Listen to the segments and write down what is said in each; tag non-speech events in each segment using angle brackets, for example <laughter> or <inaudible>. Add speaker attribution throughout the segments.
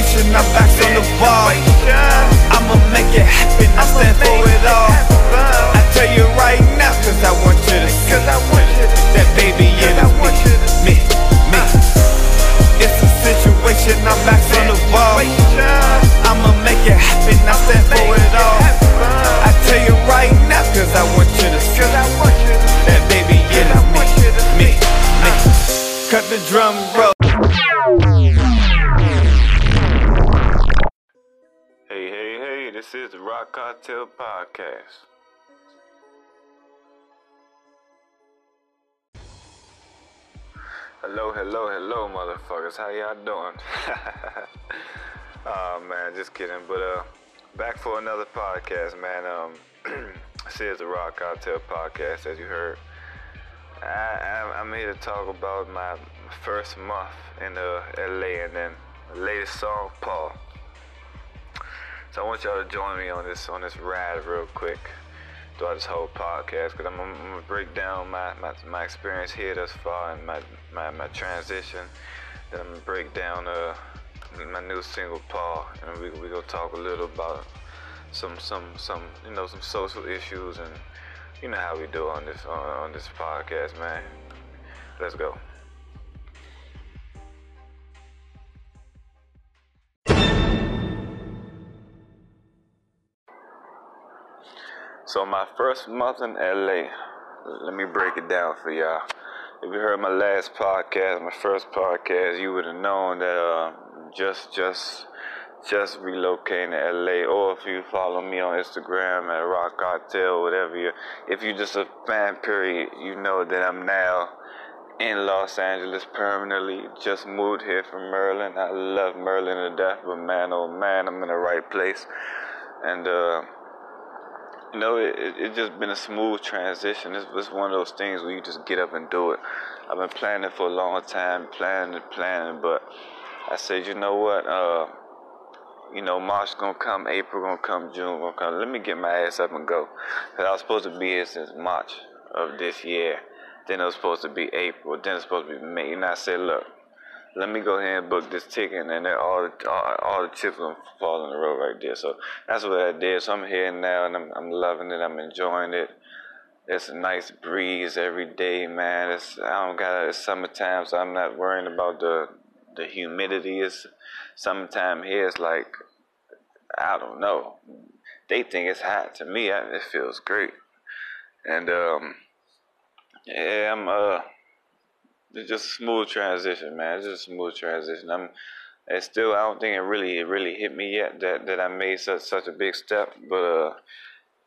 Speaker 1: situation, I'm back on the ball. I'ma make it happen, I stand for it all. I tell you right now, cause I want you to see that baby in me, me, me. It's a situation, I'm back on the ball. I'ma make it happen, I stand for it all. I tell you right now, cause I want you to see that baby in me, me, me. Cut the drum roll.
Speaker 2: Is the Rock Cartel Podcast. Hello, hello, hello, motherfuckers. How y'all doing? <laughs> oh man, just kidding. But uh, back for another podcast, man. Um, <clears throat> this is the Rock Cartel Podcast, as you heard. I, I'm here to talk about my first month in uh, LA and then the latest song, Paul. So I want y'all to join me on this on this ride real quick throughout this whole podcast because I'm, I'm, gonna break down my, my, my experience here thus far and my, my, my transition. Then I'm gonna break down uh, my new single Paul and we we gonna talk a little about some some some you know some social issues and you know how we do on this on, on this podcast, man. Let's go. So my first month in LA, let me break it down for y'all. If you heard my last podcast, my first podcast, you would have known that uh, just just just relocating to LA, or if you follow me on Instagram at Rock Cartel, whatever you, if you just a fan period, you know that I'm now in Los Angeles permanently. Just moved here from Maryland. I love Maryland to death, but man, oh man, I'm in the right place, and. uh you know, it, it, it, just been a smooth transition. It's, it's one of those things where you just get up and do it. I've been planning for a long time, planning and planning, but I said, you know what? Uh, you know, March gonna come, April gonna come, June gonna come. Let me get my ass up and go. Cause I was supposed to be here since March of this year. Then it was supposed to be April. Then it was supposed to be May. And I said, look, let me go ahead and book this ticket, and then all the all, all the chips gonna fall in the road right there. So that's what I did. So I'm here now, and I'm I'm loving it. I'm enjoying it. It's a nice breeze every day, man. It's I don't got it's summertime, so I'm not worrying about the the humidity. It's summertime here. It's like I don't know. They think it's hot. To me, it feels great. And um, yeah, I'm uh it's just a smooth transition, man. It's just a smooth transition. I'm it's still I don't think it really it really hit me yet that, that I made such such a big step, but uh,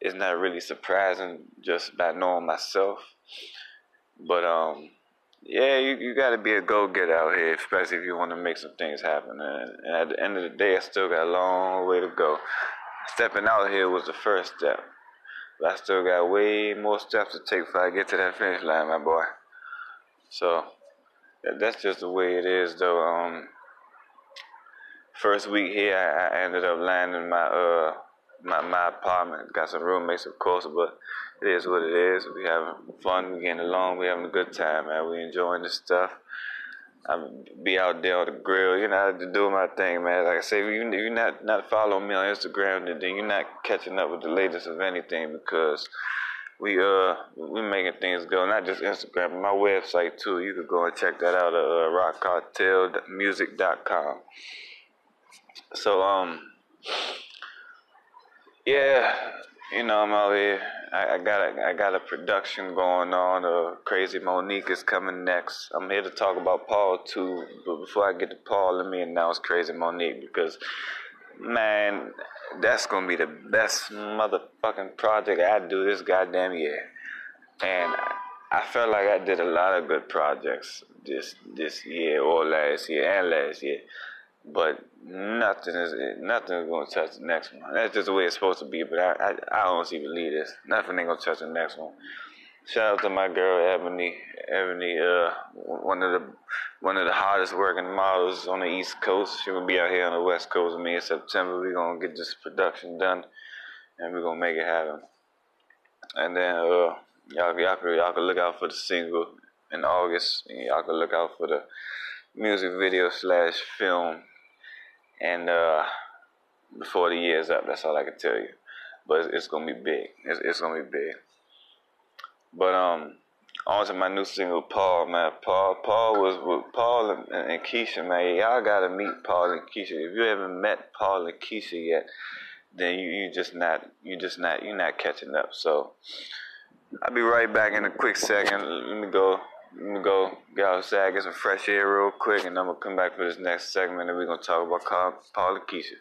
Speaker 2: it's not really surprising just by knowing myself. But um, yeah, you, you got to be a go getter out here, especially if you want to make some things happen. And, and at the end of the day, I still got a long way to go. Stepping out here was the first step, but I still got way more steps to take before I get to that finish line, my boy. So that's just the way it is, though. Um, first week here, I, I ended up landing my uh my my apartment. Got some roommates, of course, but it is what it is. We having fun, we getting along, we having a good time, man. We enjoying this stuff. I be out there on the grill, you know, to do my thing, man. Like I say, you you not not following me on Instagram, then you're not catching up with the latest of anything because we uh we making things go. Not just Instagram, my website too. You could go and check that out at uh, rockcartelmusic.com. So um yeah, you know I'm out here. I, I got a, I got a production going on. Uh, Crazy Moniqua is coming next. I'm here to talk about Paul too, but before I get to Paul, let me announce Crazy Moniqua because man, that's gonna be the best motherfucking project I do this goddamn year. And I felt like I did a lot of good projects this this year or last year and last year, but nothing is nothing is gonna touch the next one. That's just the way it's supposed to be. But I I, I honestly believe this. Nothing ain't gonna touch the next one. Shout out to my girl Ebony. Ebony, uh, one of the one of the hardest working models on the East Coast. She will be out here on the West Coast with me in September. We're gonna get this production done, and we're gonna make it happen. And then uh, y'all y'all can y'all can look out for the single in August. And y'all can look out for the music video slash film and uh, before the year's up. That's all I can tell you. But it's, it's gonna be big. It's, it's gonna be big. But um, on to my new single, Paul, man. Paul, Paul was with Paul and, and Keisha, man. Y'all gotta meet Paul and Keisha. If you haven't met Paul and Keisha yet, then you you just not you just not you're not catching up. So I'll be right back in a quick second. Let me go. Let me go get outside, get some fresh air real quick, and I'm gonna come back for this next segment, and we're gonna talk about Paul and Keisha.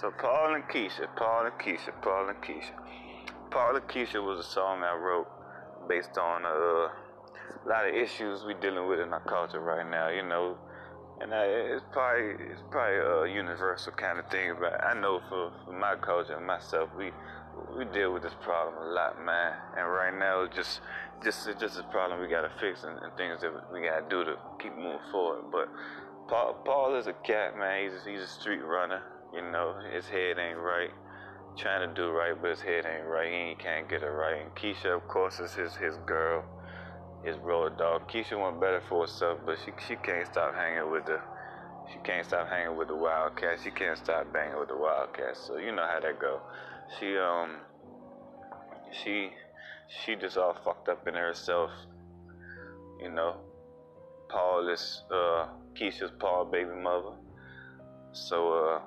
Speaker 2: So Paul and Keisha, Paul and Keisha, Paul and Keisha. Paul and Keisha was a song I wrote based on uh, a lot of issues we dealing with in our culture right now. You know, and I, it's probably it's probably a universal kind of thing. But I know for, for my culture and myself, we we deal with this problem a lot, man. And right now, it's just just it's just a problem we gotta fix and, and things that we gotta do to keep moving forward. But Paul Paul is a cat, man. He's he's a street runner. You know, his head ain't right. Trying to do right, but his head ain't right. He can't get it right. And Keisha, of course, is his his girl, his road dog. Keisha want better for herself, but she she can't stop hanging with the she can't stop hanging with the Wildcats. She can't stop banging with the Wildcats. So you know how that go. She um she she just all fucked up in herself. You know, Paul is uh Keisha's Paul baby mother. So uh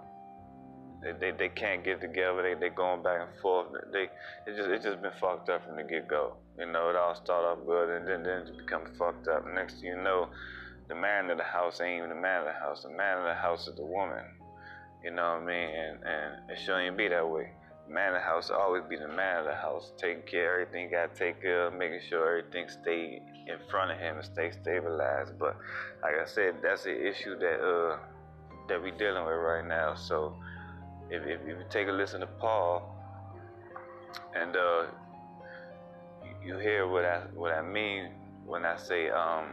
Speaker 2: they, they, they can't get together. They they going back and forth. They it just it just been fucked up from the get go. You know, it all started off good and then then it just become fucked up. Next thing you know, the man of the house ain't even the man of the house. The man of the house is the woman. You know what I mean? And and it shouldn't be that way. The man of the house always be the man of the house, taking care of everything. Got to take care of, making sure everything stay in front of him and stay stabilized. But like I said, that's the issue that uh that we dealing with right now. So if, if, you take a listen to Paul and uh, you hear what I what I mean when I say um,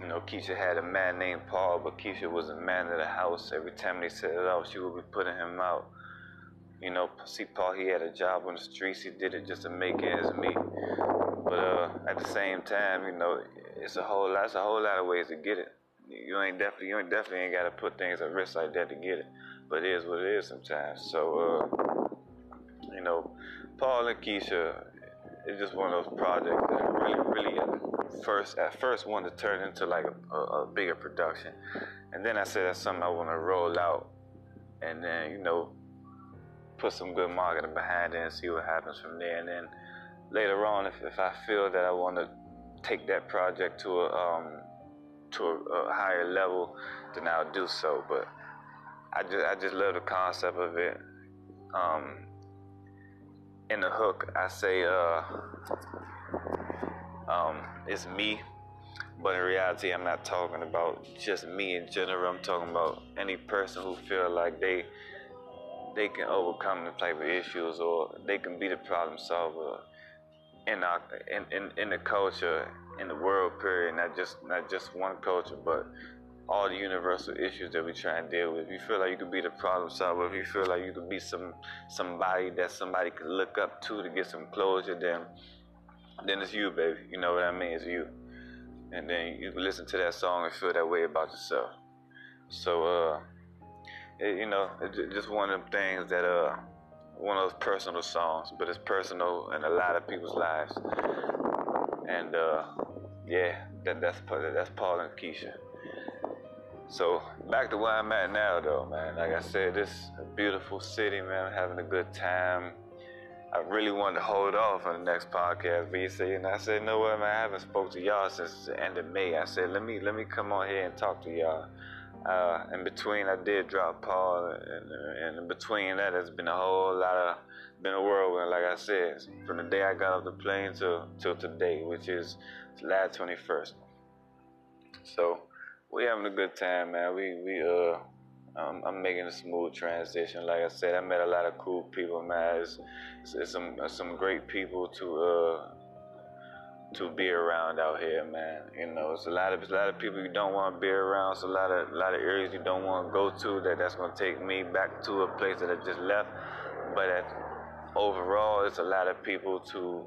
Speaker 2: you know Keisha had a man named Paul, but Keisha was a man of the house. Every time they set it out, she would be putting him out. You know, see Paul, he had a job on the streets. He did it just to make ends meet. But uh, at the same time, you know, it's a whole lot. It's a whole lot of ways to get it. You ain't definitely, you ain't definitely ain't got to put things at risk like that to get it but it is what it is sometimes. So, uh, you know, Paul and Keisha is just one of those projects that really, really at first, at first wanted to turn into like a, a, a bigger production, and then I said that's something I want to roll out, and then you know, put some good marketing behind it and see what happens from there, and then later on, if, if I feel that I want to take that project to a um, to a, a higher level, then I'll do so, but. I just I just love the concept of it. Um, in the hook, I say uh, um, it's me, but in reality, I'm not talking about just me in general. I'm talking about any person who feel like they they can overcome the type of issues or they can be the problem solver in our in, in, in the culture in the world period not just not just one culture but all the universal issues that we try and deal with. If you feel like you could be the problem solver, if you feel like you could be some somebody that somebody can look up to to get some closure, then then it's you, baby. You know what I mean? It's you. And then you listen to that song and feel that way about yourself. So, uh, it, you know, it's just one of them things that, uh, one of those personal songs, but it's personal in a lot of people's lives. And, uh, yeah, that, that's, that's Paul and Keisha. So back to where I'm at now, though, man. Like I said, this is a beautiful city, man. I'm having a good time. I really wanted to hold off on the next podcast, say, and I said, no what, man. I haven't spoke to y'all since the end of May. I said, let me let me come on here and talk to y'all. Uh, in between, I did drop Paul, and, and in between that, it's been a whole lot of been a whirlwind. Like I said, from the day I got off the plane till till today, which is July 21st. So we having a good time, man. We we uh, um, I'm making a smooth transition. Like I said, I met a lot of cool people, man. It's, it's, it's some some great people to uh to be around out here, man. You know, it's a lot of it's a lot of people you don't want to be around. It's a lot of a lot of areas you don't want to go to. That that's gonna take me back to a place that I just left. But at overall, it's a lot of people to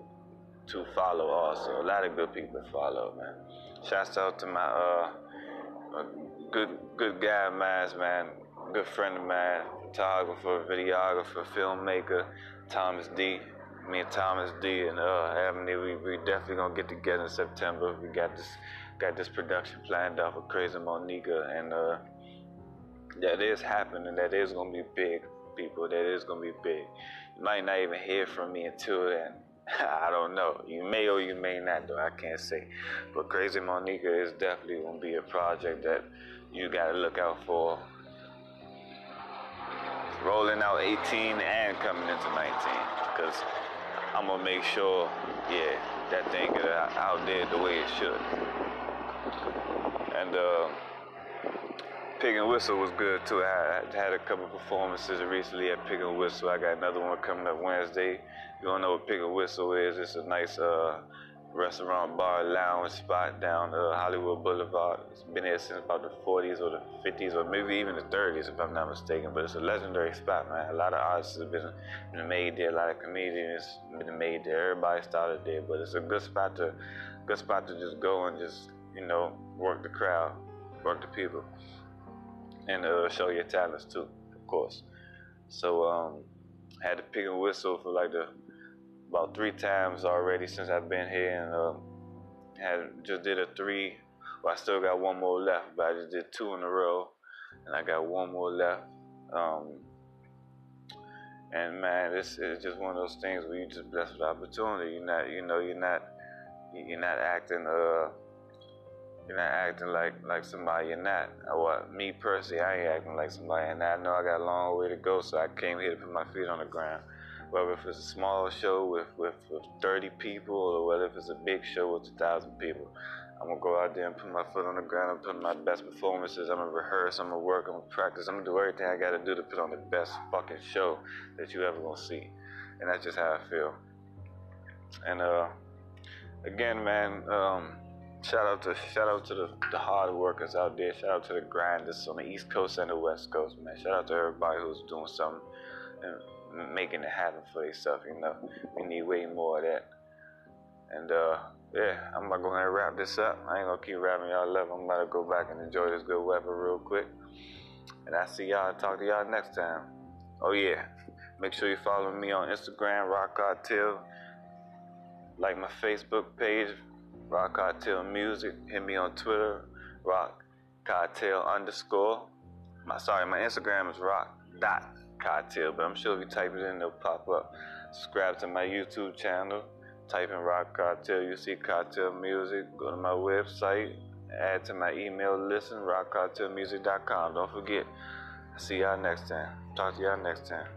Speaker 2: to follow also. A lot of good people to follow, man. Shouts out to my uh, good good guy of mine, man. Good friend of mine, photographer, videographer, filmmaker, Thomas D. Me and Thomas D. and uh, we, we definitely gonna get together in September. We got this got this production planned out for Crazy Moniqua, and uh, that is happening. That is gonna be big, people. That is gonna be big. You might not even hear from me until then. <laughs> I don't know. You may or you may not, though. I can't say. But Crazy Moniqua is definitely gonna be a project that you gotta look out for rolling out 18 and coming into 19 because I'm gonna make sure, yeah, that thing get out there the way it should. And uh, Pig and Whistle was good too. I had a couple performances recently at Pig and Whistle. I got another one coming up Wednesday. You don't know what Pig and Whistle is? It's a nice uh, restaurant, bar, lounge spot down uh, Hollywood Boulevard. It's been there since about the 40s or the 50s or maybe even the 30s if I'm not mistaken. But it's a legendary spot, man. A lot of artists have been, been made there. A lot of comedians been made there. Everybody started there. But it's a good spot to good spot to just go and just you know work the crowd, work the people, and uh, show your talents too, of course. So um, had to Pig and Whistle for like the about three times already since I've been here, and uh, had just did a three. Well, I still got one more left, but I just did two in a row, and I got one more left. Um, and man, this is just one of those things where you just blessed with opportunity. You're not, you know, you're not, you're not acting, uh, you're not acting like like somebody you're not. Or what? Me personally, I ain't acting like somebody, and I know I got a long way to go, so I came here to put my feet on the ground whether if it's a small show with, with, with 30 people or whether if it's a big show with 1,000 people. I'm gonna go out there and put my foot on the ground and put my best performances. I'm gonna rehearse, I'm gonna work, I'm gonna practice, I'm gonna do everything I gotta do to put on the best fucking show that you ever gonna see. And that's just how I feel. And uh, again, man, um, shout out to shout out to the, the hard workers out there. Shout out to the grinders on the East Coast and the West Coast, man. Shout out to everybody who's doing something. And, making it happen for themselves. You know, we need way more of that. And uh, yeah, I'm about to go ahead and wrap this up. I ain't gonna keep wrapping y'all up. I'm about to go back and enjoy this good weather real quick. And I see y'all. Talk to y'all next time. Oh yeah, make sure you follow me on Instagram, Rock Cartel. Like my Facebook page, Rock Cartel Music. Hit me on Twitter, Rock Cartel underscore. My sorry, my Instagram is Rock dot Cartel, but I'm sure if you type it in, it'll pop up. Subscribe to my YouTube channel. Type in Rock Cartel, you see Cartel Music. Go to my website, add to my email list, rockcartelmusic.com. Don't forget. See y'all next time. Talk to y'all next time.